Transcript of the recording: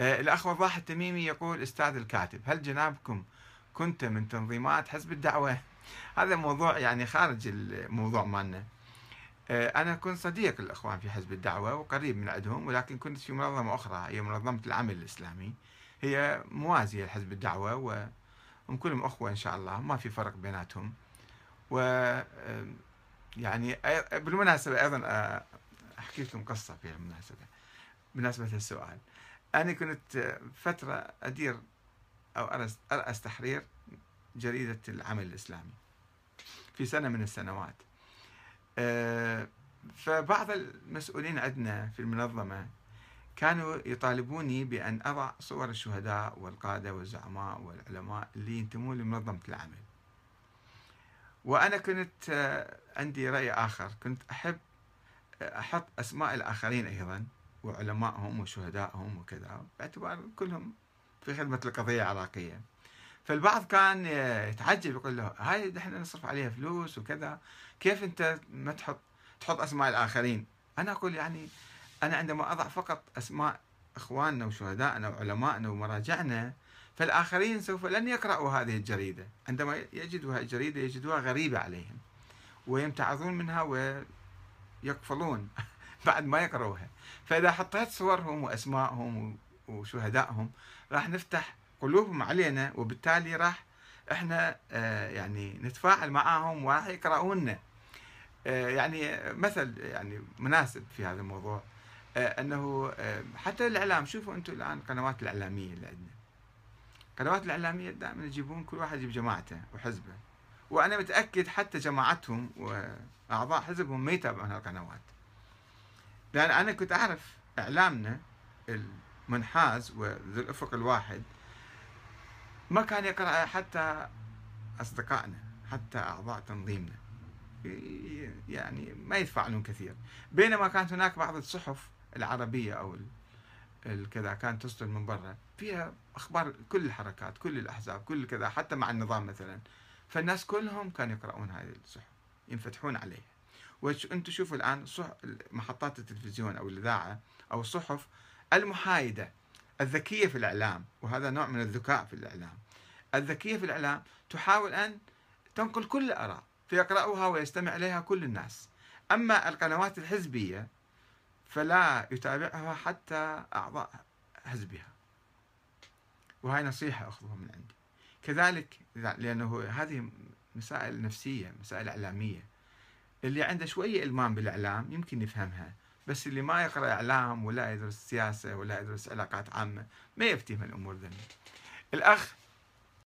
آه، الأخ وضاح التميمي يقول أستاذ الكاتب هل جنابكم كنت من تنظيمات حزب الدعوة؟ هذا موضوع يعني خارج الموضوع مالنا. آه، أنا كنت صديق الإخوان في حزب الدعوة وقريب من عندهم ولكن كنت في منظمة أخرى هي منظمة العمل الإسلامي. هي موازية لحزب الدعوة وهم كلهم أخوة إن شاء الله ما في فرق بيناتهم. و يعني بالمناسبة أيضا آه، أحكي لكم قصة في المناسبة بمناسبة السؤال. أنا كنت فترة أدير أو أرأس تحرير جريدة العمل الإسلامي في سنة من السنوات. آه، فبعض المسؤولين عندنا في المنظمة كانوا يطالبوني بأن أضع صور الشهداء والقادة والزعماء والعلماء اللي ينتمون لمنظمة العمل. وأنا كنت آه، عندي رأي آخر. كنت أحب آه، أحط أسماء الآخرين أيضا. وعلمائهم وشهدائهم وكذا. باعتبار كلهم في خدمة القضية العراقية. فالبعض كان يتعجب يقول له هاي إحنا نصرف عليها فلوس وكذا كيف أنت ما تحط تحط أسماء الآخرين؟ أنا أقول يعني أنا عندما أضع فقط أسماء إخواننا وشهدائنا وعلمائنا ومراجعنا فالآخرين سوف لن يقرأوا هذه الجريدة. عندما يجدوا هذه الجريدة يجدوها غريبة عليهم ويمتعظون منها ويقفلون بعد ما يقرأوها فإذا حطيت صورهم وأسمائهم وشهدائهم راح نفتح قلوبهم علينا وبالتالي راح إحنا آه، يعني نتفاعل معاهم وراح يقرؤونا. آه، يعني مثل يعني مناسب في هذا الموضوع آه، أنه حتى الإعلام شوفوا أنتم الآن القنوات الإعلامية اللي عندنا. القنوات الإعلامية دائما يجيبون كل واحد يجيب جماعته وحزبه. وأنا متأكد حتى جماعتهم وأعضاء حزبهم ما يتابعون هالقنوات. لأن أنا كنت أعرف إعلامنا المنحاز وذو الأفق الواحد ما كان يقرأ حتى أصدقائنا حتى أعضاء تنظيمنا. يعني ما يتفاعلون كثير. بينما كانت هناك بعض الصحف العربية أو الكذا كانت تصدر من برا فيها أخبار كل الحركات كل الأحزاب كل كذا حتى مع النظام مثلا. فالناس كلهم كانوا يقرؤون هذه الصحف ينفتحون عليها. وأنتم شوفوا الآن محطات التلفزيون أو الإذاعة أو الصحف المحايدة. الذكية في الإعلام وهذا نوع من الذكاء في الإعلام. الذكية في الإعلام تحاول أن تنقل كل الآراء فيقرأها ويستمع إليها كل الناس. أما القنوات الحزبية فلا يتابعها حتى أعضاء حزبها. وهي نصيحة أخذها من عندي. كذلك لأنه هذه مسائل نفسية مسائل إعلامية. اللي عنده شوية إلمام بالإعلام يمكن يفهمها بس اللي ما يقرأ إعلام ولا يدرس سياسة ولا يدرس علاقات عامة ما يفتهم الأمور ذنب. الأخ